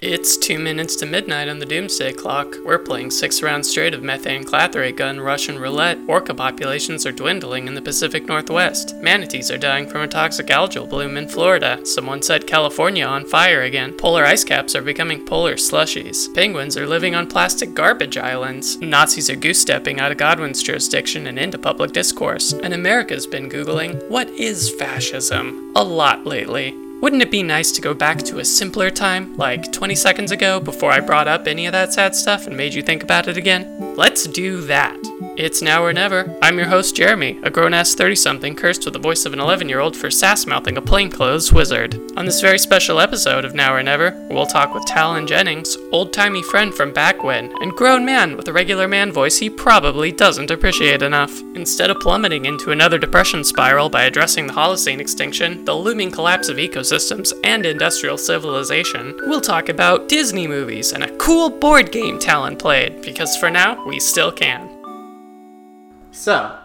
It's two minutes to midnight on the Doomsday Clock. We're playing six rounds straight of methane clathrate gun Russian roulette. Orca populations are dwindling in the Pacific Northwest. Manatees are dying from a toxic algal bloom in Florida. Someone set California on fire again. Polar ice caps are becoming polar slushies. Penguins are living on plastic garbage islands. Nazis are goose stepping out of Godwin's jurisdiction and into public discourse. And America's been Googling, what is fascism? A lot lately. Wouldn't it be nice to go back to a simpler time, like 20 seconds ago, before I brought up any of that sad stuff and made you think about it again? Let's do that. It's now or never. I'm your host, Jeremy, a grown ass 30 something cursed with the voice of an 11 year old for sass mouthing a plainclothes wizard. On this very special episode of Now or Never, we'll talk with Talon Jennings, old timey friend from back when, and grown man with a regular man voice he probably doesn't appreciate enough. Instead of plummeting into another depression spiral by addressing the Holocene extinction, the looming collapse of ecosystems, and industrial civilization, we'll talk about Disney movies and a cool board game Talon played, because for now, we still can. So,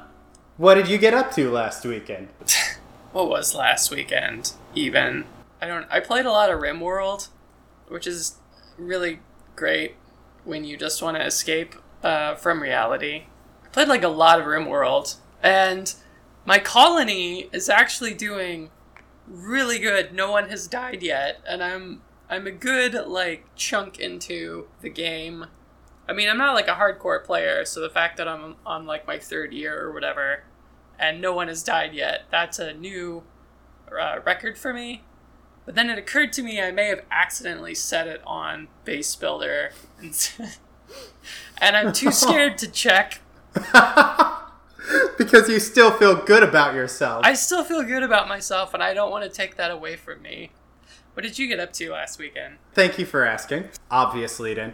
what did you get up to last weekend? what was last weekend even? I don't i played a lot of rimworld which is really great when you just want to escape uh, from reality. I played like a lot of rimworld and my colony is actually doing really good. No one has died yet and i'm i'm a good like chunk into the game i mean i'm not like a hardcore player so the fact that i'm on like my third year or whatever and no one has died yet. That's a new uh, record for me. But then it occurred to me I may have accidentally set it on Base Builder, and, and I'm too scared to check. because you still feel good about yourself. I still feel good about myself, and I don't want to take that away from me. What did you get up to last weekend? Thank you for asking. Obviously, then.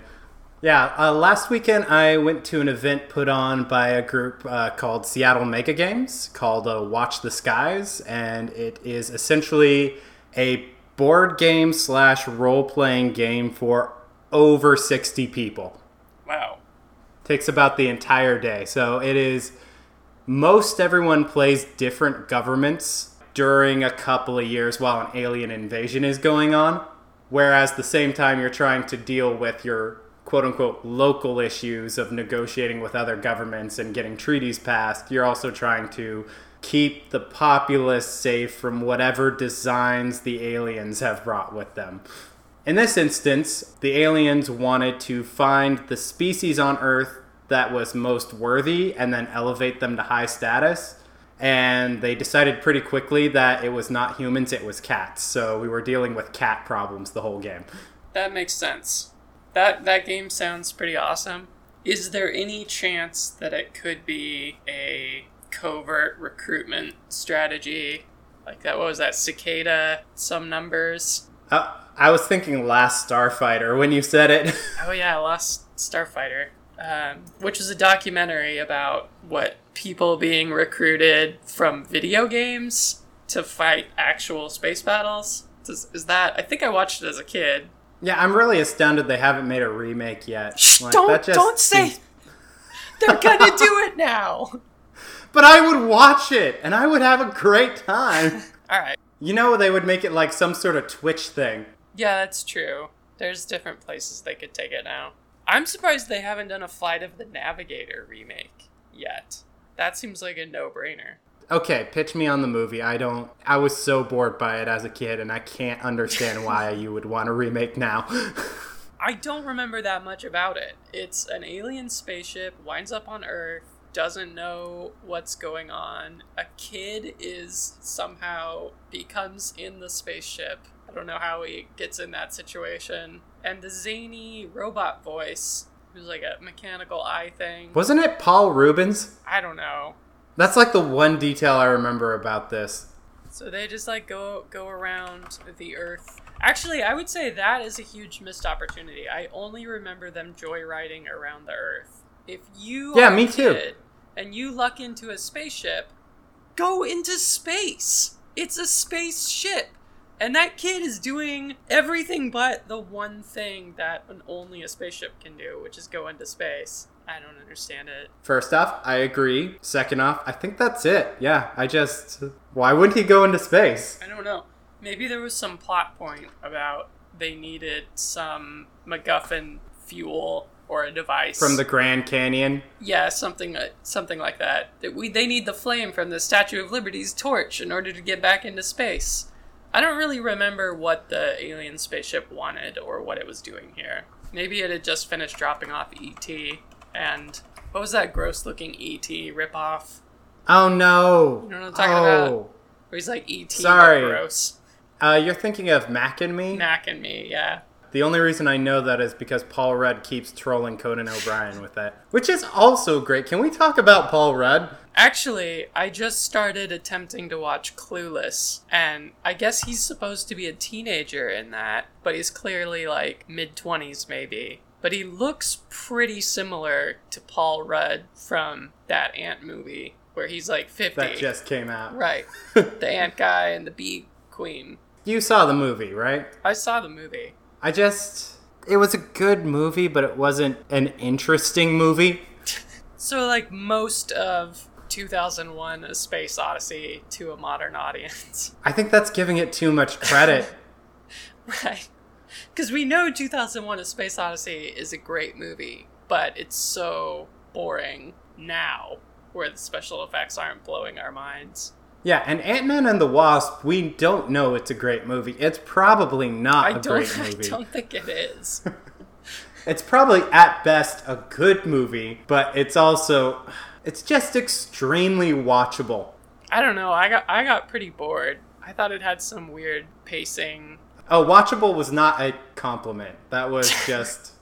Yeah, uh, last weekend I went to an event put on by a group uh, called Seattle Mega Games called uh, Watch the Skies, and it is essentially a board game slash role playing game for over 60 people. Wow. Takes about the entire day. So it is most everyone plays different governments during a couple of years while an alien invasion is going on. Whereas the same time you're trying to deal with your quote unquote local issues of negotiating with other governments and getting treaties passed, you're also trying to keep the populace safe from whatever designs the aliens have brought with them. In this instance, the aliens wanted to find the species on Earth that was most worthy and then elevate them to high status. And they decided pretty quickly that it was not humans, it was cats. So we were dealing with cat problems the whole game. That makes sense that that game sounds pretty awesome. Is there any chance that it could be a covert recruitment strategy? Like that, what was that? Cicada, some numbers? Uh, I was thinking Last Starfighter when you said it. oh, yeah, Last Starfighter, um, which is a documentary about what people being recruited from video games to fight actual space battles. Is, is that? I think I watched it as a kid. Yeah, I'm really astounded they haven't made a remake yet. Shh, like, don't don't say seems... they're gonna do it now. But I would watch it, and I would have a great time. All right. You know, they would make it like some sort of Twitch thing. Yeah, that's true. There's different places they could take it now. I'm surprised they haven't done a Flight of the Navigator remake yet. That seems like a no-brainer okay, pitch me on the movie. I don't. I was so bored by it as a kid, and I can't understand why you would want to remake now. I don't remember that much about it. It's an alien spaceship winds up on Earth, doesn't know what's going on. A kid is somehow becomes in the spaceship. I don't know how he gets in that situation. And the zany robot voice, who's like a mechanical eye thing. Wasn't it Paul Reubens? I don't know. That's like the one detail I remember about this. So they just like go go around the Earth. Actually, I would say that is a huge missed opportunity. I only remember them joyriding around the Earth. If you yeah, me too, and you luck into a spaceship, go into space. It's a spaceship. And that kid is doing everything but the one thing that an, only a spaceship can do, which is go into space. I don't understand it. First off, I agree. Second off, I think that's it. Yeah, I just. Why wouldn't he go into space? I don't know. Maybe there was some plot point about they needed some MacGuffin fuel or a device From the Grand Canyon. yeah, something uh, something like that. That we they need the flame from the Statue of Liberty's torch in order to get back into space. I don't really remember what the alien spaceship wanted or what it was doing here. Maybe it had just finished dropping off ET and what was that gross looking ET ripoff? Oh no! You know what I'm talking oh. about? Where he's like ET Sorry. gross. Uh, you're thinking of Mac and Me? Mac and me, yeah. The only reason I know that is because Paul Rudd keeps trolling Conan O'Brien with that, which is also great. Can we talk about Paul Rudd? Actually, I just started attempting to watch Clueless, and I guess he's supposed to be a teenager in that, but he's clearly like mid 20s maybe. But he looks pretty similar to Paul Rudd from that Ant movie, where he's like 50. That just came out. Right. the Ant guy and the Bee Queen. You saw the movie, right? I saw the movie. I just. It was a good movie, but it wasn't an interesting movie. So, like most of 2001 A Space Odyssey to a modern audience. I think that's giving it too much credit. Right. Because we know 2001 A Space Odyssey is a great movie, but it's so boring now, where the special effects aren't blowing our minds. yeah, and Ant Man and the Wasp, we don't know it's a great movie. It's probably not I a great movie I don't think it is. It's probably at best a good movie, but it's also. It's just extremely watchable. I don't know. I got I got pretty bored. I thought it had some weird pacing. Oh, watchable was not a compliment. That was just.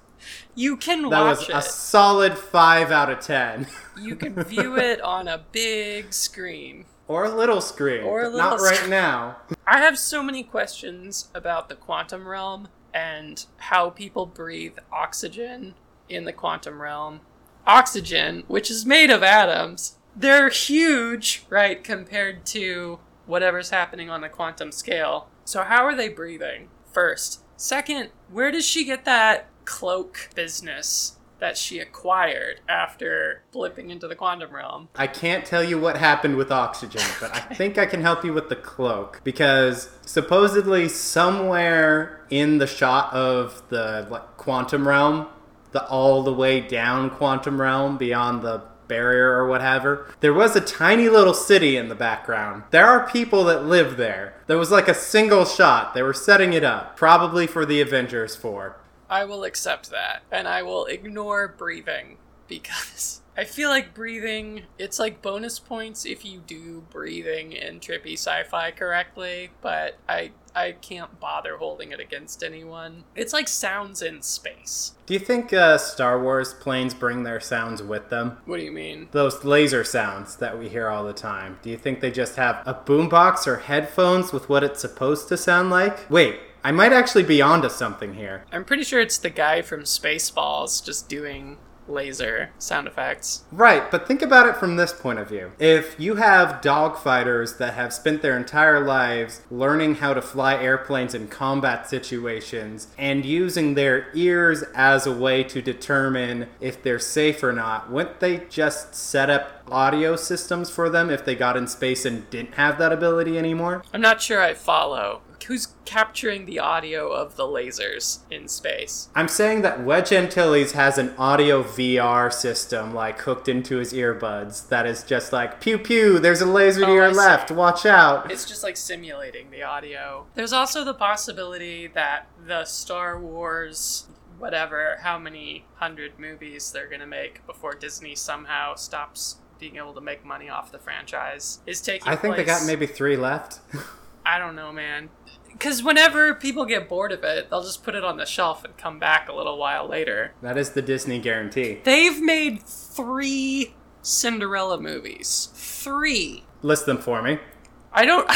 You can That watch was a solid 5 out of 10. You can view it on a big screen. or a little screen. Or a but not little right now. I have so many questions about the quantum realm and how people breathe oxygen in the quantum realm. Oxygen, which is made of atoms, they're huge, right, compared to whatever's happening on the quantum scale. So, how are they breathing? First. Second, where does she get that cloak business that she acquired after blipping into the quantum realm? I can't tell you what happened with oxygen, but I think I can help you with the cloak because supposedly somewhere in the shot of the like quantum realm, the all the way down quantum realm beyond the barrier or whatever, there was a tiny little city in the background. There are people that live there. There was like a single shot. They were setting it up, probably for the Avengers 4. I will accept that, and I will ignore breathing because I feel like breathing. It's like bonus points if you do breathing in trippy sci-fi correctly, but I I can't bother holding it against anyone. It's like sounds in space. Do you think uh, Star Wars planes bring their sounds with them? What do you mean? those laser sounds that we hear all the time. Do you think they just have a boombox or headphones with what it's supposed to sound like? Wait, I might actually be onto something here. I'm pretty sure it's the guy from Spaceballs just doing laser sound effects. Right, but think about it from this point of view. If you have dogfighters that have spent their entire lives learning how to fly airplanes in combat situations and using their ears as a way to determine if they're safe or not, wouldn't they just set up audio systems for them if they got in space and didn't have that ability anymore? I'm not sure I follow. Who's capturing the audio of the lasers in space? I'm saying that Wedge Antilles has an audio VR system like hooked into his earbuds that is just like pew pew, there's a laser to Oh, your left, watch out. It's just like simulating the audio. There's also the possibility that the Star Wars, whatever, how many hundred movies they're gonna make before Disney somehow stops being able to make money off the franchise, is taking I think they got maybe three left. I don't know, man. Because whenever people get bored of it, they'll just put it on the shelf and come back a little while later. that is the Disney guarantee. They've made three Cinderella movies. Three. List them for me. I don't.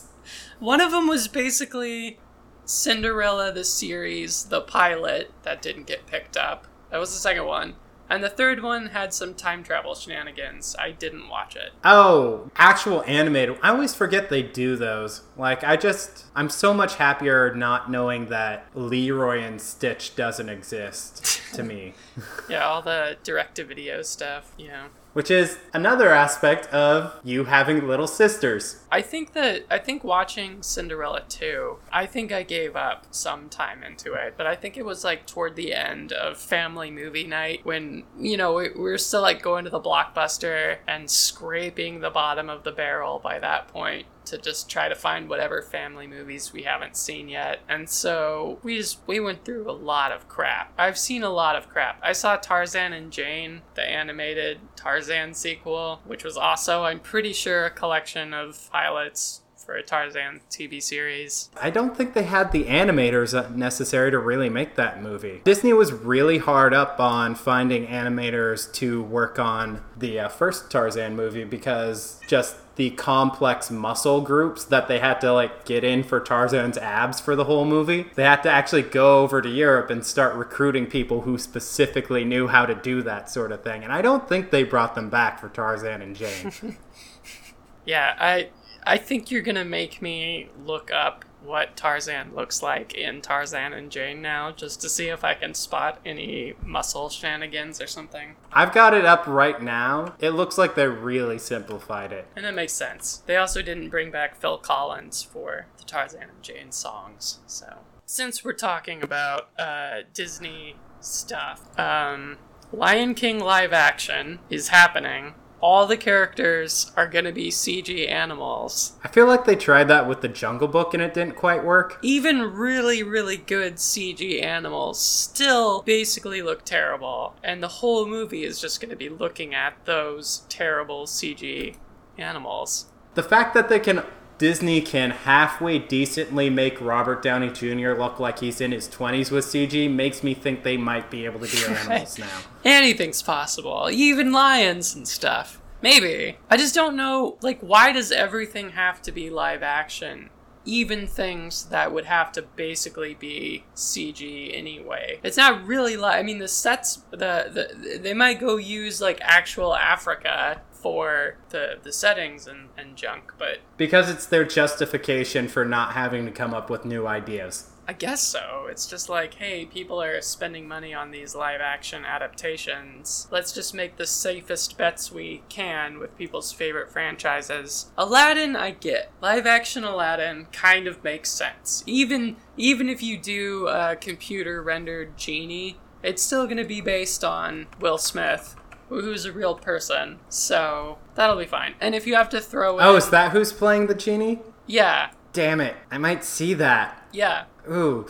One of them was basically Cinderella the series, the pilot that didn't get picked up. That was the second one. And the third one had some time travel shenanigans. I didn't watch it. Oh, actual animated. I always forget they do those. Like, I just, I'm so much happier not knowing that Leroy and Stitch doesn't exist to me. Yeah, all the direct to video stuff, you know. Which is another aspect of you having little sisters. I think that I think watching Cinderella 2, I think I gave up some time into it, but I think it was like toward the end of family movie night when, you know, we, we were still like going to the blockbuster and scraping the bottom of the barrel by that point to just try to find whatever family movies we haven't seen yet. And so we just we went through a lot of crap. I've seen a lot of crap. I saw Tarzan and Jane, the animated Tarzan sequel, which was also I'm pretty sure a collection of pilots for a Tarzan TV series. I don't think they had the animators necessary to really make that movie. Disney was really hard up on finding animators to work on the uh, first Tarzan movie because just the complex muscle groups that they had to like get in for Tarzan's abs for the whole movie. They had to actually go over to Europe and start recruiting people who specifically knew how to do that sort of thing. And I don't think they brought them back for Tarzan and Jane. yeah, I I think you're gonna make me look up what Tarzan looks like in Tarzan and Jane now, just to see if I can spot any muscle shenanigans or something. I've got it up right now. It looks like they really simplified it. And that makes sense. They also didn't bring back Phil Collins for the Tarzan and Jane songs, so. Since we're talking about uh, Disney stuff, um, Lion King live action is happening all the characters are going to be CG animals. I feel like they tried that with the Jungle Book and it didn't quite work. Even really, really good CG animals still basically look terrible. And the whole movie is just going to be looking at those terrible CG animals. The fact that they can Disney can halfway decently make Robert Downey Jr. look like he's in his 20s with CG makes me think they might be able to do animals now. Anything's possible, even lions and stuff. Maybe. I just don't know, like, why does everything have to be live action? Even things that would have to basically be CG anyway. It's not really like I mean the sets the, the they might go use like actual Africa for the the settings and, and junk, but because it's their justification for not having to come up with new ideas. I guess so. It's just like, hey, people are spending money on these live action adaptations. Let's just make the safest bets we can with people's favorite franchises. Aladdin, I get. Live action Aladdin kind of makes sense. Even even if you do a computer rendered genie, it's still going to be based on Will Smith who's a real person. So that'll be fine. And if you have to throw in, Oh, is that who's playing the genie? Yeah. Damn it. I might see that. Yeah. Ooh.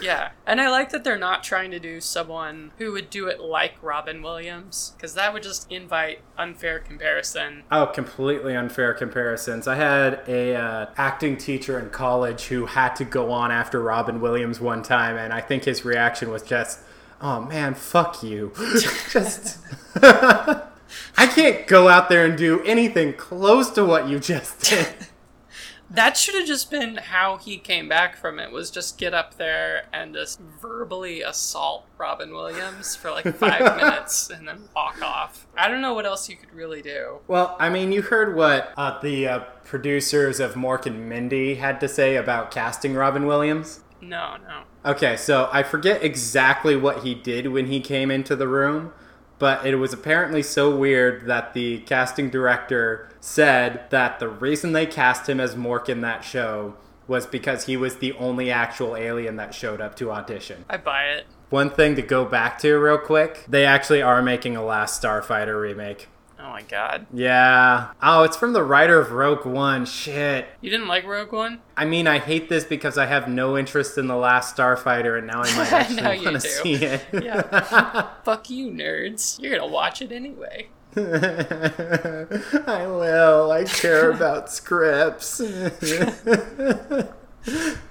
Yeah. And I like that they're not trying to do someone who would do it like Robin Williams, because that would just invite unfair comparison. Oh, completely unfair comparisons. I had a uh, acting teacher in college who had to go on after Robin Williams one time, and I think his reaction was just, oh man, fuck you. just. I can't go out there and do anything close to what you just did. that should have just been how he came back from it was just get up there and just verbally assault Robin Williams for like five minutes and then walk off. I don't know what else you could really do. Well, I mean, you heard what uh, the uh, producers of Mork and Mindy had to say about casting Robin Williams. No, no. Okay, so I forget exactly what he did when he came into the room, but it was apparently so weird that the casting director said that the reason they cast him as Mork in that show was because he was the only actual alien that showed up to audition. I buy it. One thing to go back to real quick, they actually are making a Last Starfighter remake. Oh my god. Yeah. Oh, it's from the writer of Rogue One. Shit. You didn't like Rogue One? I mean, I hate this because I have no interest in the Last Starfighter, and now I might actually want to see it. yeah. Fuck you, nerds. You're gonna watch it anyway. I will. I care about scripts.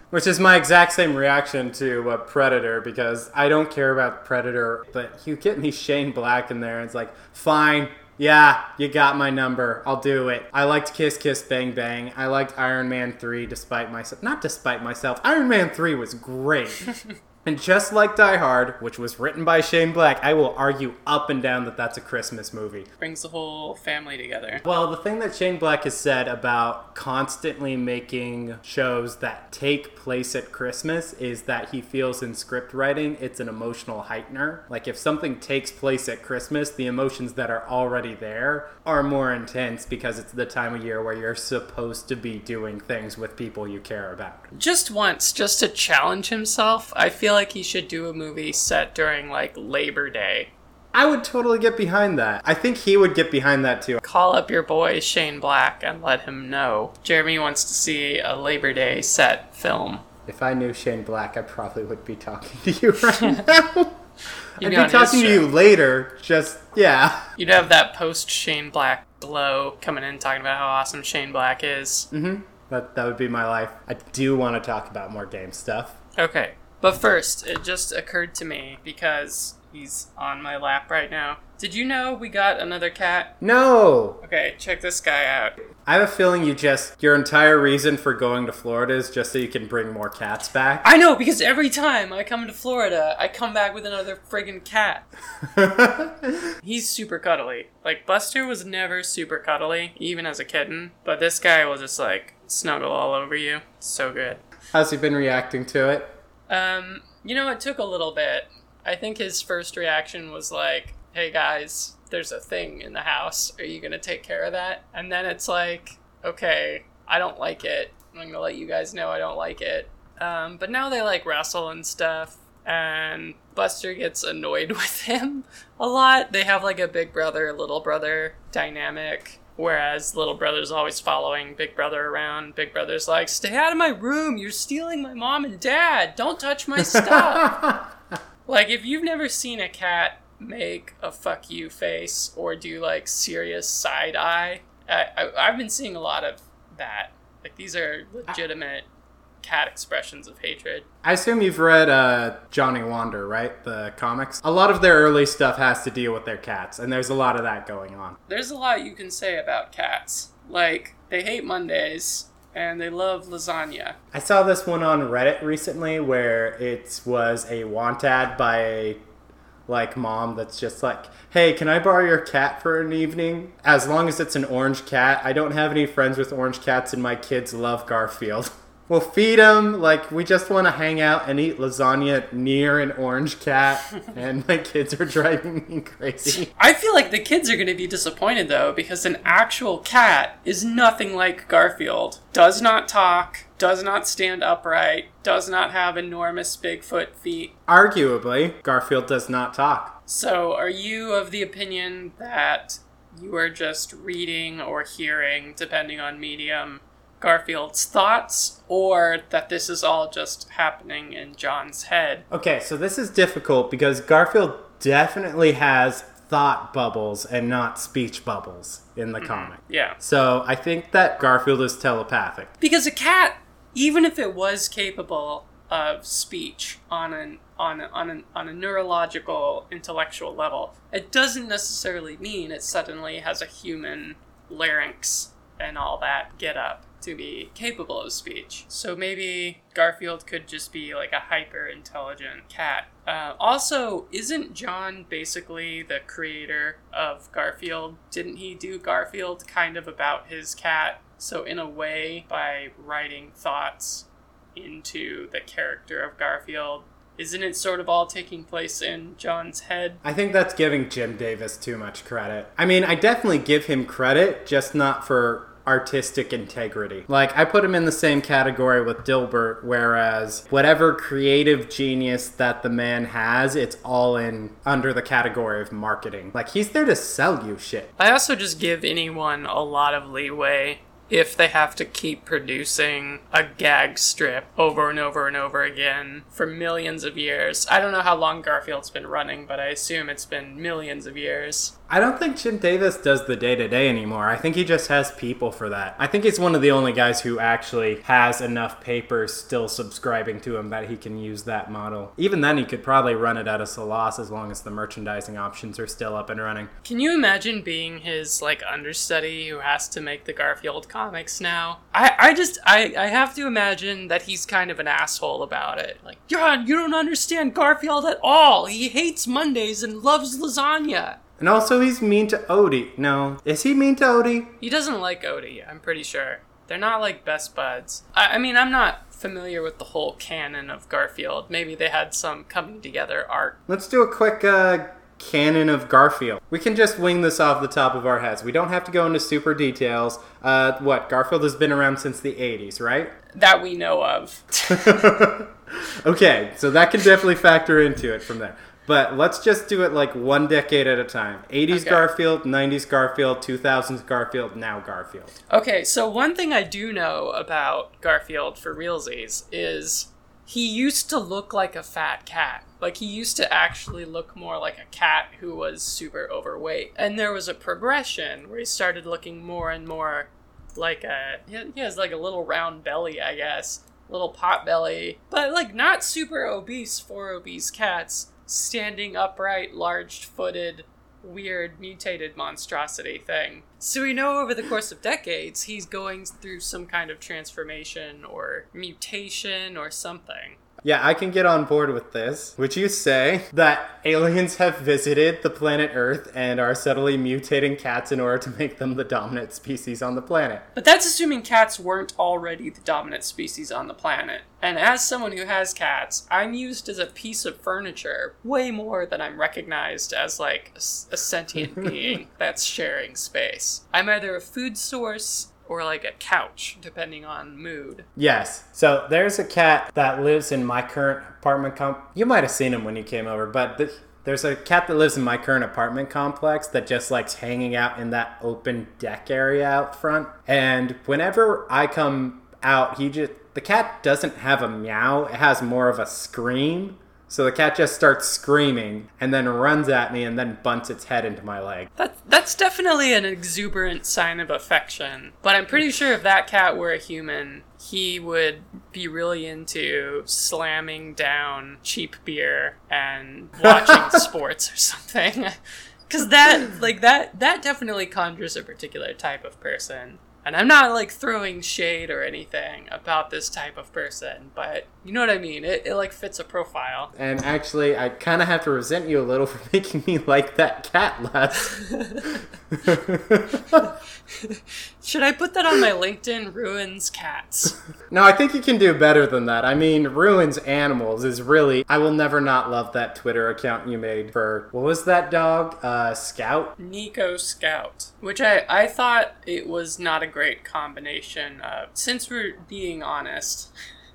Which is my exact same reaction to uh, Predator because I don't care about Predator, but you get me Shane Black in there, and it's like, fine, yeah, you got my number. I'll do it. I liked Kiss Kiss Bang Bang. I liked Iron Man 3 despite myself. Not despite myself. Iron Man 3 was great. And just like Die Hard, which was written by Shane Black, I will argue up and down that that's a Christmas movie. Brings the whole family together. Well, the thing that Shane Black has said about constantly making shows that take place at Christmas is that he feels in script writing it's an emotional heightener. Like if something takes place at Christmas, the emotions that are already there are more intense because it's the time of year where you're supposed to be doing things with people you care about. Just once, just to challenge himself, I feel like he should do a movie set during like Labor Day. I would totally get behind that. I think he would get behind that too. Call up your boy Shane Black and let him know. Jeremy wants to see a Labor Day set film. If I knew Shane Black, I probably would be talking to you right now. I'd be be on his talking to you later. Just yeah. You'd have that post Shane Black glow coming in talking about how awesome Shane Black is. Mm hmm. That that would be my life. I do want to talk about more game stuff. Okay. But first, it just occurred to me because he's on my lap right now. Did you know we got another cat? No, Okay, check this guy out. I have a feeling you just your entire reason for going to Florida is just so you can bring more cats back. I know because every time I come to Florida, I come back with another friggin' cat. He's super cuddly. Like Buster was never super cuddly, even as a kitten, but this guy will just like snuggle all over you. So good. How's he been reacting to it? Um, you know, it took a little bit. I think his first reaction was like, "Hey guys, there's a thing in the house. Are you gonna take care of that?" And then it's like, "Okay, I don't like it. I'm gonna let you guys know I don't like it." Um, but now they like wrestle and stuff, and Buster gets annoyed with him a lot. They have like a big brother, little brother dynamic. Whereas little brother's always following big brother around. Big brother's like, "Stay out of my room! You're stealing my mom and dad! Don't touch my stuff!" like, if you've never seen a cat make a "fuck you" face or do like serious side eye, I, I, I've been seeing a lot of that. Like, these are legitimate cat expressions of hatred. I assume you've read uh, Johnny Wander, right? The comics. A lot of their early stuff has to deal with their cats, and there's a lot of that going on. There's a lot you can say about cats. Like, they hate Mondays and they love lasagna. I saw this one on Reddit recently where it was a want ad by a like mom that's just like, "Hey, can I borrow your cat for an evening? As long as it's an orange cat. I don't have any friends with orange cats and my kids love Garfield." We'll feed them like we just want to hang out and eat lasagna near an orange cat, and my kids are driving me crazy. I feel like the kids are going to be disappointed though because an actual cat is nothing like Garfield. Does not talk, does not stand upright, does not have enormous Bigfoot feet. Arguably, Garfield does not talk. So, are you of the opinion that you are just reading or hearing, depending on medium, Garfield's thoughts, or that this is all just happening in John's head? Okay, so this is difficult because Garfield definitely has thought bubbles and not speech bubbles in the mm-hmm. comic. Yeah. So I think that Garfield is telepathic. Because a cat, even if it was capable of speech on an on a, on an, on a neurological intellectual level, it doesn't necessarily mean it suddenly has a human larynx and all that get up to be capable of speech. So maybe Garfield could just be like a hyper intelligent cat. Uh, also, isn't John basically the creator of Garfield? Didn't he do Garfield kind of about his cat? So, in a way, by writing thoughts into the character of Garfield, isn't it sort of all taking place in John's head? I think that's giving Jim Davis too much credit. I mean, I definitely give him credit, just not for artistic integrity. Like, I put him in the same category with Dilbert, whereas whatever creative genius that the man has, it's all in under the category of marketing. Like, he's there to sell you shit. I also just give anyone a lot of leeway if they have to keep producing a gag strip over and over and over again for millions of years. I don't know how long Garfield's been running, but I assume it's been millions of years. I don't think Jim Davis does the day to day anymore. I think he just has people for that. I think he's one of the only guys who actually has enough papers still subscribing to him that he can use that model. Even then, he could probably run it at a loss as long as the merchandising options are still up and running. Can you imagine being his like understudy who has to make the Garfield comics now. I, I just I, I have to imagine that he's kind of an asshole about it. Like, John, you don't understand Garfield at all. He hates Mondays and loves lasagna. And also, he's mean to Odie. No, is he mean to Odie? He doesn't like Odie, I'm pretty sure. They're not like best buds. I, I mean, I'm not familiar with the whole canon of Garfield. Maybe they had some coming together arc. Let's do a quick uh, canon of Garfield. We can just wing this off the top of our heads. We don't have to go into super details. Uh, what? Garfield has been around since the 80s, right? That we know of. okay, so that can definitely factor into it from there. But let's just do it like one decade at a time. 80s Okay. Garfield, 90s Garfield, 2000s Garfield, now Garfield. Okay, so one thing I do know about Garfield for realsies is he used to look like a fat cat. Like he used to actually look more like a cat who was super overweight. And there was a progression where he started looking more and more like a he has like a little round belly, I guess. Little pot belly, but like not super obese for obese cats, standing upright, large footed, weird mutated monstrosity thing. So we know over the course of decades he's going through some kind of transformation or mutation or something. Yeah, I can get on board with this. Would you say that aliens have visited the planet Earth and are subtly mutating cats in order to make them the dominant species on the planet? But that's assuming cats weren't already the dominant species on the planet. And as someone who has cats, I'm used as a piece of furniture way more than I'm recognized as like a sentient being that's sharing space. I'm either a food source or like a couch, depending on mood. Yes. So there's a cat that lives in my current apartment comp. You might have seen him when you came over, but th- there's a cat that lives in my current apartment complex that just likes hanging out in that open deck area out front. And whenever I come out, he just the cat doesn't have a meow. It has more of a scream. So the cat just starts screaming and then runs at me and then bunts its head into my leg. That, that's definitely an exuberant sign of affection. But I'm pretty sure if that cat were a human, he would be really into slamming down cheap beer and watching sports or something. Cause that like that that definitely conjures a particular type of person. And I'm not like throwing shade or anything about this type of person, but you know what I mean? It, it like fits a profile. And actually, I kind of have to resent you a little for making me like that cat less. Should I put that on my LinkedIn? Ruins cats. No, I think you can do better than that. I mean, ruins animals is really. I will never not love that Twitter account you made for what was that dog? Uh, Scout. Nico Scout, which I, I thought it was not a great combination of. Since we're being honest,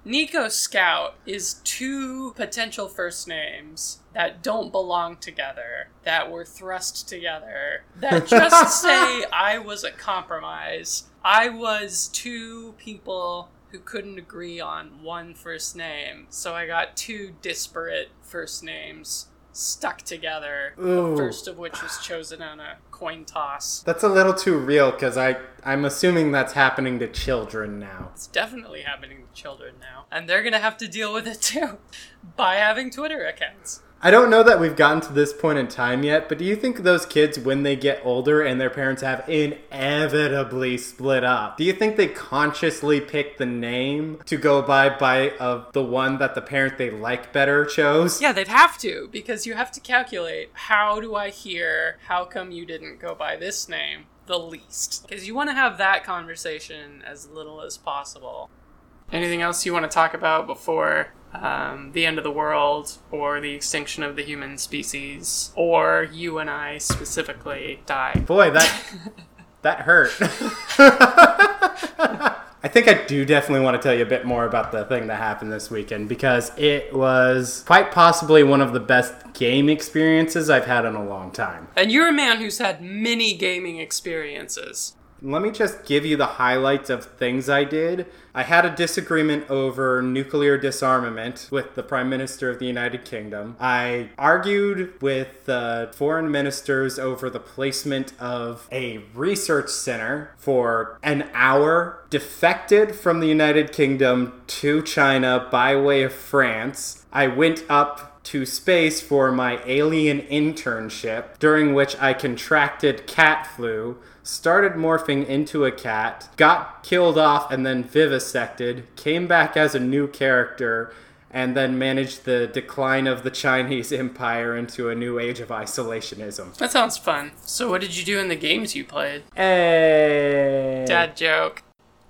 Nico Scout is two potential first names that don't belong together, that were thrust together, that just say I was a compromise. I was two people who couldn't agree on one first name, so I got two disparate first names stuck together. Ooh. The first of which was chosen on a coin toss. That's a little too real because I I'm assuming that's happening to children now. It's definitely happening to children now, and they're gonna have to deal with it too by having Twitter accounts. I don't know that we've gotten to this point in time yet, but do you think those kids, when they get older and their parents have inevitably split up, do you think they consciously pick the name to go by by of the one that the parent they like better chose? Yeah, they'd have to because you have to calculate how do I hear? How come you didn't go by this name? The least, because you want to have that conversation as little as possible. Anything else you want to talk about before um, the end of the world or the extinction of the human species or you and I specifically die? Boy, that that hurt. I think I do definitely want to tell you a bit more about the thing that happened this weekend because it was quite possibly one of the best game experiences I've had in a long time. And you're a man who's had many gaming experiences. Let me just give you the highlights of things I did. I had a disagreement over nuclear disarmament with the Prime Minister of the United Kingdom. I argued with the foreign ministers over the placement of a research center for an hour, defected from the United Kingdom to China by way of France. I went up to space for my alien internship, during which I contracted cat flu, started morphing into a cat, got killed off and then vivisected, came back as a new character, and then managed the decline of the Chinese empire into a new age of isolationism. That sounds fun. So, what did you do in the games you played? Hey. Dad joke.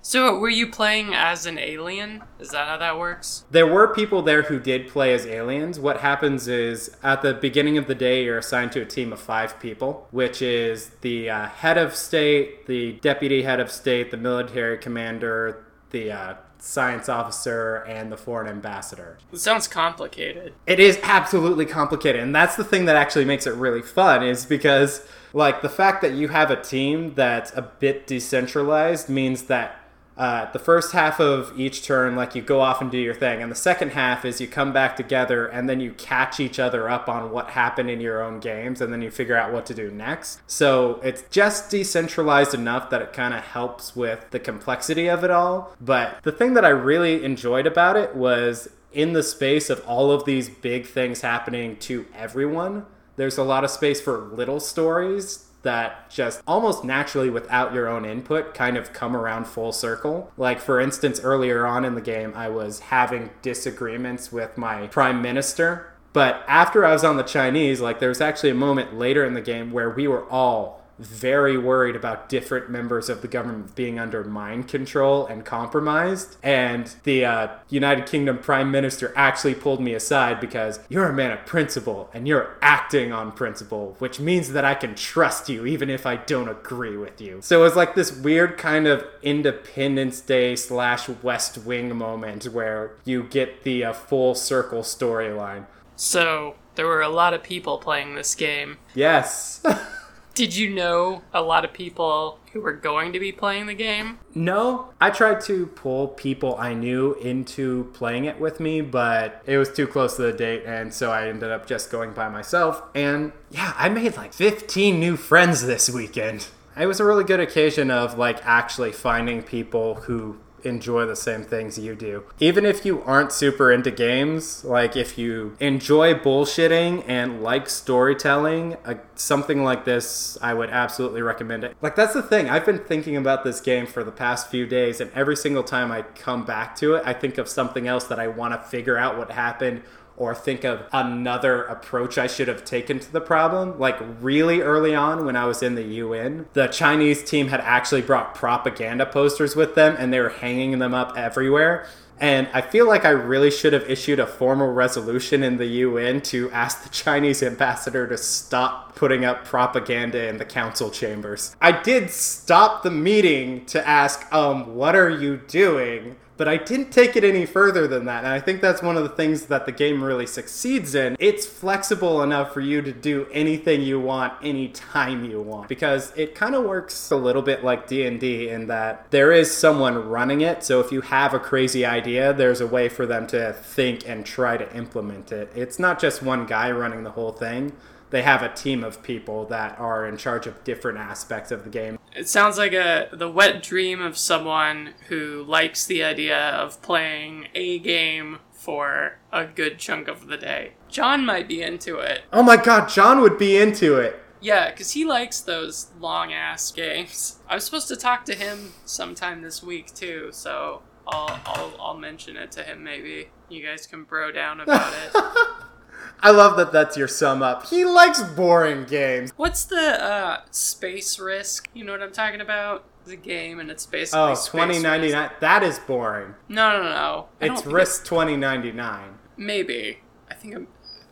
So, were you playing as an alien? Is that how that works? There were people there who did play as aliens. What happens is at the beginning of the day, you're assigned to a team of five people, which is the uh, head of state, the deputy head of state, the military commander, the uh, science officer, and the foreign ambassador. It sounds complicated. It is absolutely complicated, and that's the thing that actually makes it really fun. Is because like the fact that you have a team that's a bit decentralized means that uh, the first half of each turn, like you go off and do your thing, and the second half is you come back together and then you catch each other up on what happened in your own games, and then you figure out what to do next. So it's just decentralized enough that it kind of helps with the complexity of it all. But the thing that I really enjoyed about it was in the space of all of these big things happening to everyone. There's a lot of space for little stories that just almost naturally without your own input kind of come around full circle. Like, for instance, earlier on in the game, I was having disagreements with my prime minister. But after I was on the Chinese, like, there was actually a moment later in the game where we were all very worried about different members of the government being under mind control and compromised. And the uh, United Kingdom Prime Minister actually pulled me aside because you're a man of principle and you're acting on principle, which means that I can trust you even if I don't agree with you. So it was like this weird kind of Independence Day slash West Wing moment where you get the uh, full circle storyline. So, there were a lot of people playing this game. Yes. Did you know a lot of people who were going to be playing the game? No, I tried to pull people I knew into playing it with me, but it was too close to the date, and so I ended up just going by myself. And yeah, I made like 15 new friends this weekend. It was a really good occasion of like actually finding people who enjoy the same things you do. Even if you aren't super into games, like if you enjoy bullshitting and like storytelling, uh, something like this, I would absolutely recommend it. Like, that's the thing. I've been thinking about this game for the past few days, and every single time I come back to it, I think of something else that I want to figure out what happened or think of another approach I should have taken to the problem. Like really early on when I was in the UN, the Chinese team had actually brought propaganda posters with them and they were hanging them up everywhere. And I feel like I really should have issued a formal resolution in the UN to ask the Chinese ambassador to stop putting up propaganda in the council chambers. I did stop the meeting to ask, um, what are you doing? But I didn't take it any further than that. And I think that's one of the things that the game really succeeds in. It's flexible enough for you to do anything you want anytime you want because it kind of works a little bit like D&D in that there is someone running it. So if you have a crazy idea, there's a way for them to think and try to implement it. It's not just one guy running the whole thing they have a team of people that are in charge of different aspects of the game. It sounds like a the wet dream of someone who likes the idea of playing a game for a good chunk of the day. John might be into it. Oh my god, John would be into it. Yeah, because he likes those long ass games. I was supposed to talk to him sometime this week too, so I'll, I'll, I'll mention it to him maybe. You guys can bro down about it. I love that that's your sum up. He likes boring games. What's the uh, space risk? You know what I'm talking about? The game and it's basically Oh, 2099. That is boring. No, no, no. I it's risk 2099. Maybe. I think I'm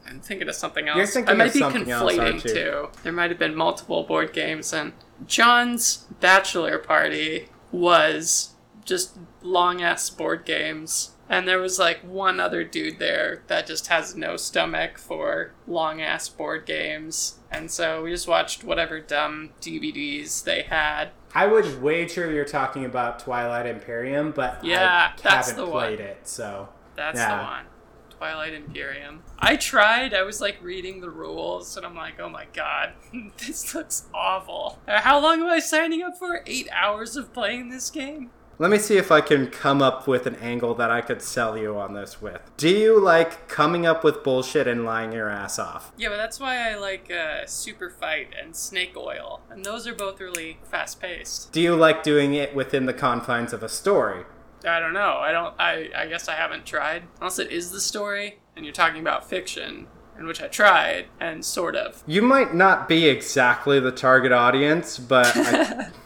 I'm thinking of something else. You're thinking I might be conflating else, too. There might have been multiple board games and John's bachelor party was just long ass board games and there was like one other dude there that just has no stomach for long ass board games. And so we just watched whatever dumb DVDs they had. I would wager you're talking about Twilight Imperium, but yeah, I that's haven't the played one. it, so that's yeah. the one. Twilight Imperium. I tried. I was like reading the rules, and I'm like, oh my god, this looks awful. Uh, how long am I signing up for? Eight hours of playing this game? Let me see if I can come up with an angle that I could sell you on this with. Do you like coming up with bullshit and lying your ass off? Yeah, but that's why I like uh, Super Fight and Snake Oil, and those are both really fast paced. Do you like doing it within the confines of a story? I don't know. I don't. I I guess I haven't tried. Unless it is the story, and you're talking about fiction, in which I tried and sort of. You might not be exactly the target audience, but I,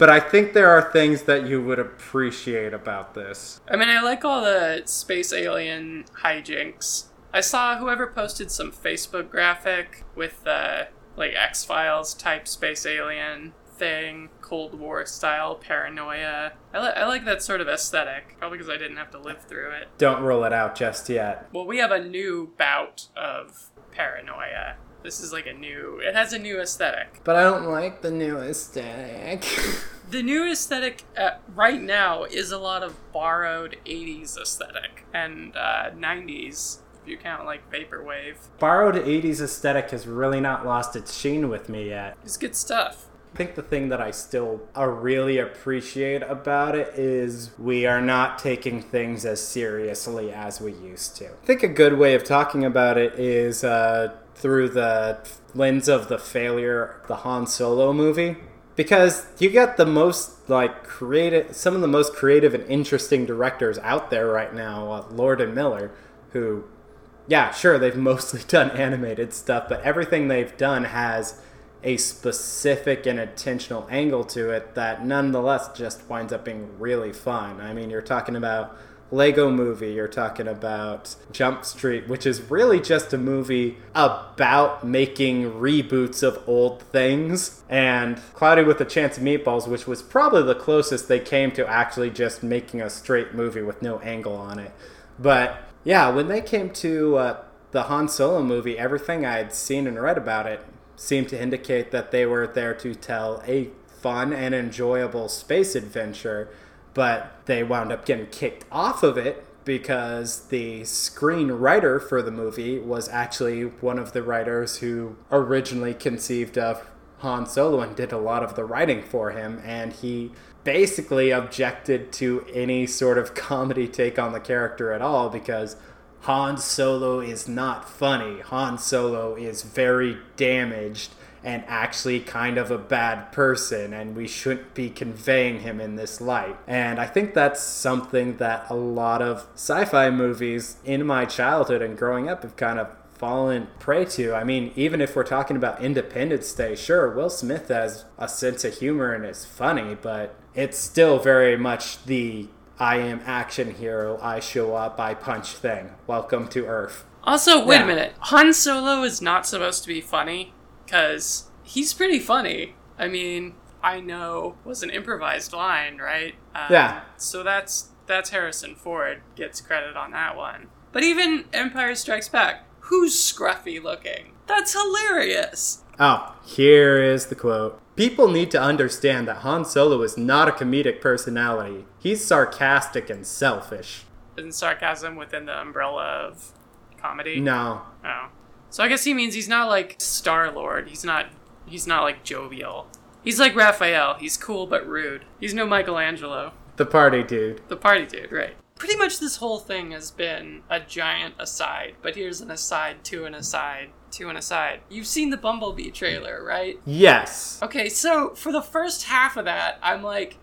but I think there are things that you would appreciate about this. I mean, I like all the space alien hijinks. I saw whoever posted some Facebook graphic with the like X Files type space alien thing, Cold War style paranoia. I, li- I like that sort of aesthetic, probably because I didn't have to live through it. Don't rule it out just yet. Well, we have a new bout of paranoia. This is like a new. It has a new aesthetic. But I don't like the new aesthetic. The new aesthetic uh, right now is a lot of borrowed 80s aesthetic and uh, 90s, if you count like Vaporwave. Borrowed 80s aesthetic has really not lost its sheen with me yet. It's good stuff. I think the thing that I still uh, really appreciate about it is we are not taking things as seriously as we used to. I think a good way of talking about it is uh, through the lens of the failure the Han Solo movie. Because you get the most like creative, some of the most creative and interesting directors out there right now, uh, Lord and Miller, who, yeah, sure, they've mostly done animated stuff, but everything they've done has a specific and intentional angle to it that nonetheless just winds up being really fun. I mean, you're talking about Lego movie, you're talking about Jump Street, which is really just a movie about making reboots of old things, and Cloudy with a Chance of Meatballs, which was probably the closest they came to actually just making a straight movie with no angle on it. But yeah, when they came to uh, the Han Solo movie, everything I had seen and read about it seemed to indicate that they were there to tell a fun and enjoyable space adventure, but they wound up getting kicked off of it because the screenwriter for the movie was actually one of the writers who originally conceived of Han Solo and did a lot of the writing for him, and he basically objected to any sort of comedy take on the character at all because Han Solo is not funny. Han Solo is very damaged and actually kind of a bad person, and we shouldn't be conveying him in this light. And I think that's something that a lot of sci fi movies in my childhood and growing up have kind of fallen prey to. I mean, even if we're talking about Independence Day, sure, Will Smith has a sense of humor and is funny, but it's still very much the I am action hero, I show up, I punch thing. Welcome to Earth. Also, wait Yeah. a minute. Han Solo is not supposed to be funny because he's pretty funny. I mean, I know was an improvised line, right? Um, Yeah. So that's that's Harrison Ford gets credit on that one. But even Empire Strikes Back, who's scruffy looking? That's hilarious. Oh, here is the quote. People need to understand that Han Solo is not a comedic personality. He's sarcastic and selfish. Isn't sarcasm within the umbrella of comedy? No. Oh. So I guess he means he's not like Star Lord. He's not he's not like jovial. He's like Raphael. He's cool but rude. He's no Michelangelo. The party dude. The party dude, right. Pretty much this whole thing has been a giant aside, but here's an aside to an aside to an aside. You've seen the Bumblebee trailer, right? Yes. Okay, so for the first half of that, I'm like,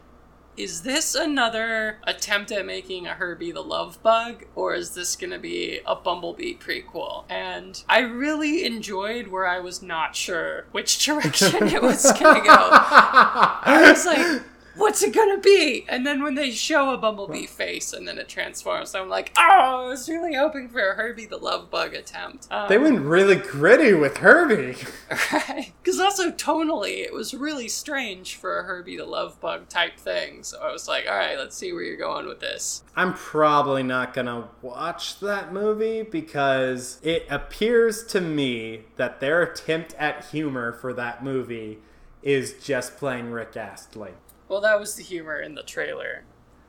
is this another attempt at making a Herbie the Love Bug, or is this gonna be a Bumblebee prequel? And I really enjoyed where I was not sure which direction it was gonna go. I was like, what's it gonna be? And then when they show a Bumblebee face and then it transforms, I'm like, oh, I was really hoping for a Herbie the Love Bug attempt. Um, They went really gritty with Herbie. Right. Because also tonally, it was really strange for a Herbie the Love Bug type thing. So I was like, all right, let's see where you're going with this. I'm probably not gonna watch that movie because it appears to me that their attempt at humor for that movie is just playing Rick Astley. Well, that was the humor in the trailer.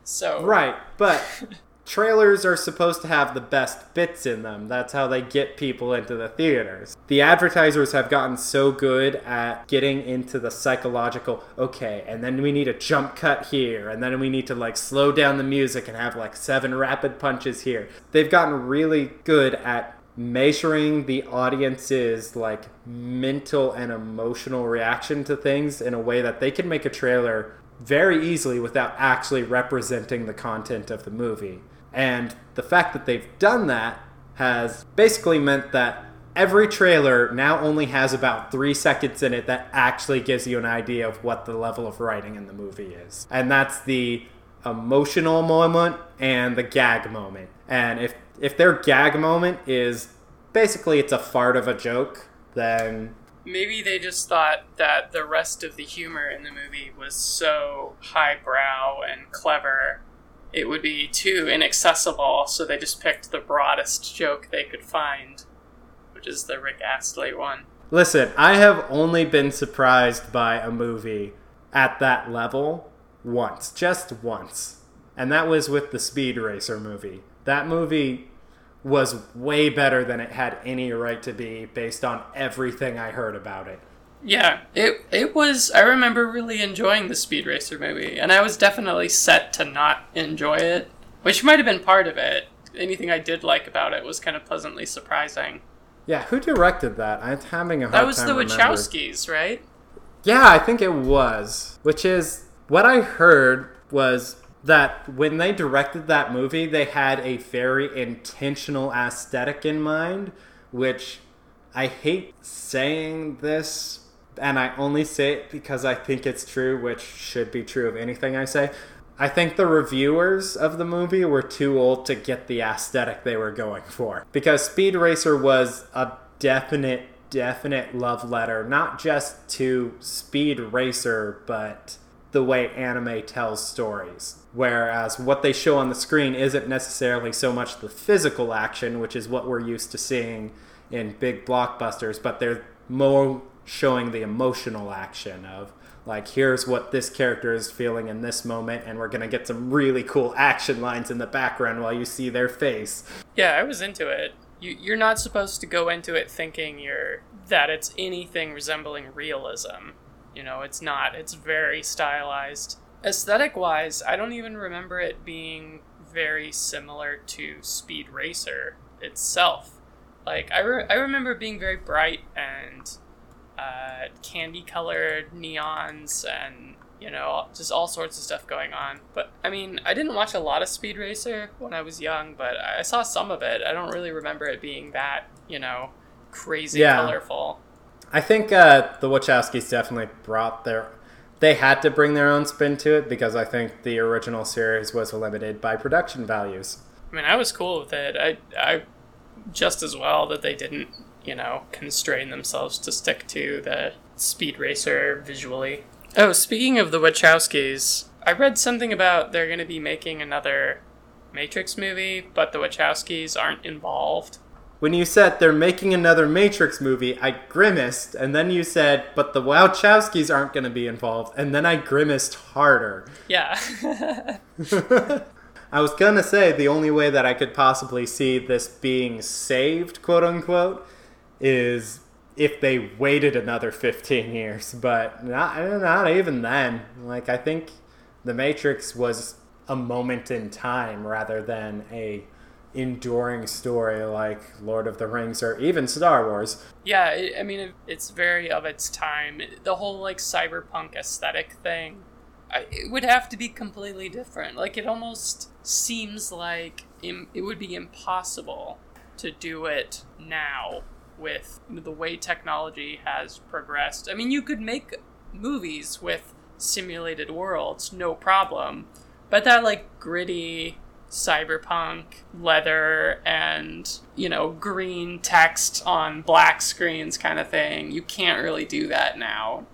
So Right, but trailers are supposed to have the best bits in them. That's how they get people into the theaters. The advertisers have gotten so good at getting into the psychological, okay, and then we need a jump cut here, and then we need to like slow down the music and have like seven rapid punches here. They've gotten really good at measuring the audience's like mental and emotional reaction to things in a way that they can make a trailer very easily without actually representing the content of the movie. And the fact that they've done that has basically meant that every trailer now only has about three seconds in it that actually gives you an idea of what the level of writing in the movie is. And that's the emotional moment and the gag moment. And if if their gag moment is basically it's a fart of a joke, then maybe they just thought that the rest of the humor in the movie was so highbrow and clever it would be too inaccessible, so they just picked the broadest joke they could find, which is the Rick Astley one. Listen, I have only been surprised by a movie at that level once, just once. And that was with the Speed Racer movie. That movie was way better than it had any right to be based on everything I heard about it. Yeah, it it was. I remember really enjoying the Speed Racer movie, and I was definitely set to not enjoy it, which might have been part of it. Anything I did like about it was kind of pleasantly surprising. Yeah, who directed that? I'm having a hard time. That was time the remembering. Wachowskis, right? Yeah, I think it was. Which is what I heard was that when they directed that movie, they had a very intentional aesthetic in mind, which I hate saying this, and I only say it because I think it's true, which should be true of anything I say. I think the reviewers of the movie were too old to get the aesthetic they were going for. Because Speed Racer was a definite, definite love letter, not just to Speed Racer, but the way anime tells stories. Whereas what they show on the screen isn't necessarily so much the physical action, which is what we're used to seeing in big blockbusters, but they're more showing the emotional action of like here's what this character is feeling in this moment and we're going to get some really cool action lines in the background while you see their face Yeah, I was into it. You, you're not supposed to go into it thinking you're that it's anything resembling realism. You know, it's not. It's very stylized. Aesthetic wise, I don't even remember it being very similar to Speed Racer itself. Like I, re- I remember being very bright and uh, candy colored neons and you know just all sorts of stuff going on. But I mean, I didn't watch a lot of Speed Racer when I was young, but I saw some of it. I don't really remember it being that you know crazy Yeah. colorful. i think uh, the wachowskis definitely brought their they had to bring their own spin to it because i think the original series was limited by production values I mean, I was cool with it. I, I just as well that they didn't, you know, constrain themselves to stick to the Speed Racer visually. Oh, speaking of the Wachowskis, I read something about they're going to be making another Matrix movie, but the Wachowskis aren't involved. When you said they're making another matrix movie i grimaced and then you said but the wachowskis aren't going to be involved and then i grimaced harder Yeah. I was gonna say the only way that I could possibly see this being saved, quote unquote, is if they waited another 15 years, but not, not even then. Like, I think The Matrix was a moment in time rather than a enduring story like Lord of the Rings or even Star Wars. Yeah, I mean, it's very of its time. The whole like cyberpunk aesthetic thing, it would have to be completely different. Like it almost seems like it would be impossible to do it now with the way technology has progressed. I mean, you could make movies with simulated worlds, no problem, but that like gritty cyberpunk leather and you know green text on black screens kind of thing. You can't really do that now.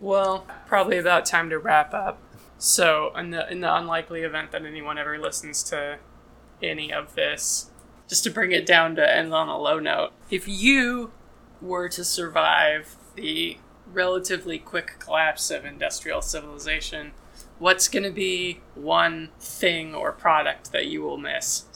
Well probably about time to wrap up. So in the in the unlikely event that anyone ever listens to any of this just to bring it down to end on a low note if you were to survive the relatively quick collapse of industrial civilization what's going to be one thing or product that you will miss?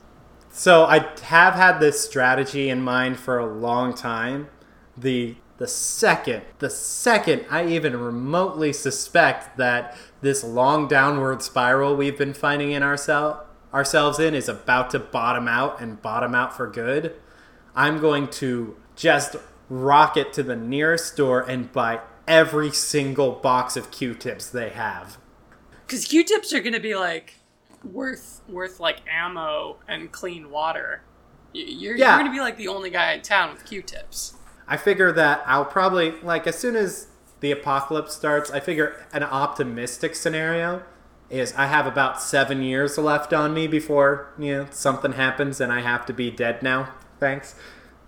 So I have had this strategy in mind for a long time. The the second, the second I even remotely suspect that this long downward spiral we've been finding in ourselves ourselves in is about to bottom out and bottom out for good, I'm going to just rocket to the nearest store and buy every single box of Q-tips they have. Because Q-tips are going to be like worth worth like ammo and clean water. You're, Yeah. you're going to be like the only guy in town with Q-tips. I figure that I'll probably like as soon as the apocalypse starts, I figure an optimistic scenario is I have about seven years left on me before you know something happens and I have to be dead now. Thanks.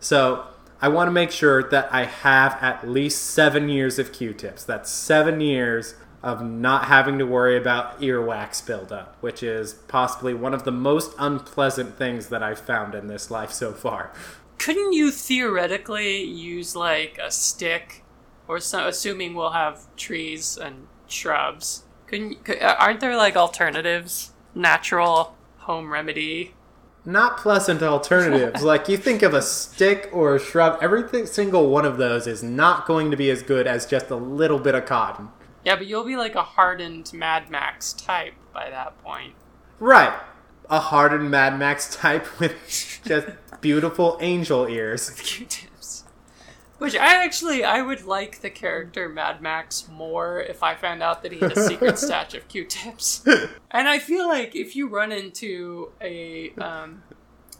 So I want to make sure that I have at least seven years of Q-tips. That's seven years of not having to worry about earwax buildup, which is possibly one of the most unpleasant things that I've found in this life so far. Couldn't you theoretically use like a stick, or so, assuming we'll have trees and shrubs? Couldn't could, aren't there like alternatives, natural home remedy? not pleasant alternatives. like you think of a stick or a shrub, every single one of those is not going to be as good as just a little bit of cotton. Yeah, but you'll be like a hardened Mad Max type by that point. Right. A hardened Mad Max type with just beautiful angel ears. Q-tips. Which I actually I would like the character Mad Max more if I found out that he had a secret stash of Q-tips. And I feel like if you run into a um,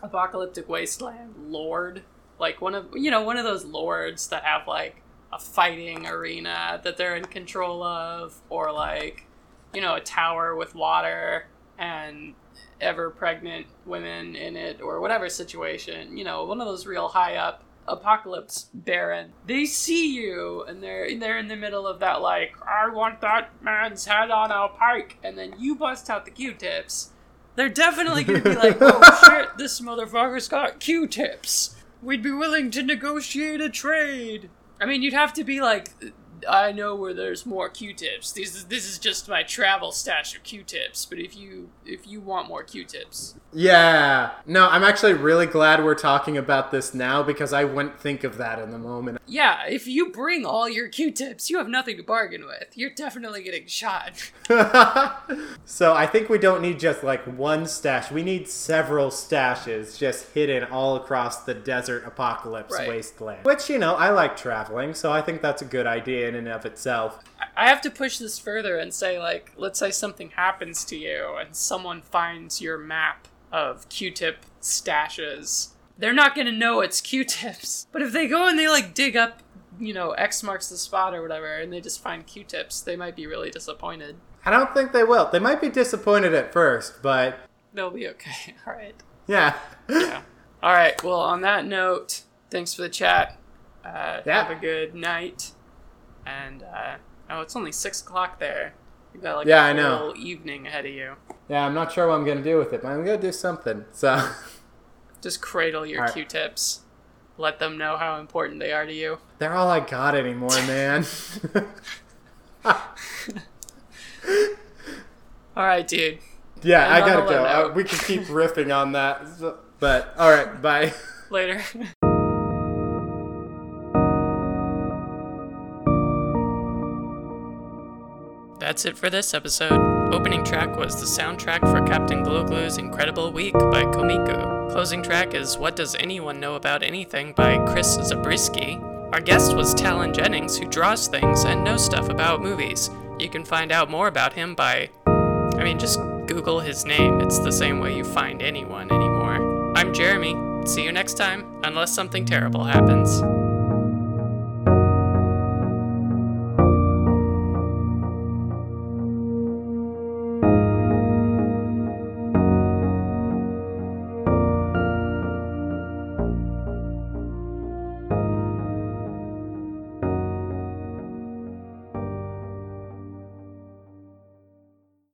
apocalyptic wasteland lord, like one of you know one of those lords that have like a fighting arena that they're in control of, or like you know a tower with water and ever pregnant women in it or whatever situation you know one of those real high up apocalypse baron they see you and they're they're in the middle of that like i want that man's head on a pike and then you bust out the q-tips. They're definitely gonna be like oh shit this motherfucker's got q-tips. We'd be willing to negotiate a trade i mean you'd have to be like I know where there's more Q-tips. This is this is just my travel stash of Q-tips. But if you if you want more Q-tips, Yeah. No, I'm actually really glad we're talking about this now because I wouldn't think of that in the moment. yeah, if you bring all your Q-tips, you have nothing to bargain with. You're definitely getting shot. so I think we don't need just like one stash. We need several stashes just hidden all across the desert apocalypse Right. wasteland. Which, you know, I like traveling, so I think that's a good idea and of itself. I have to push this further and say, like, let's say something happens to you and someone finds your map of Q-tip stashes. They're not gonna know it's Q-tips. But if they go and they like dig up, you know, X marks the spot or whatever, and they just find Q-tips, they might be really disappointed. I don't think they will. They might be disappointed at first, but They'll be okay. All right. yeah. Yeah. All right. Well, on that note, thanks for the chat. Uh, Yeah. Have a good night. And uh, oh, it's only six o'clock there. You got like Yeah, I know. whole evening ahead of you. Yeah, I'm not sure what I'm to do with it, but I'm to do something. So, Just cradle your right. Q-tips. Let them know how important they are to you. they're all I got anymore, man. All right, dude. yeah, I And on got to go. Uh, we can keep riffing on that. But, all right, bye. Later. That's it for this episode. Opening track was the soundtrack for Captain Glouglou's Incredible Week by Komiku. Closing track is What Does Anyone Know About Anything by Chris Zabriskie. Our guest was Talon Jennings, who draws things and knows stuff about movies. You can find out more about him by, I mean, just Google his name. It's the same way you find anyone anymore. I'm Jeremy. See you next time, unless something terrible happens.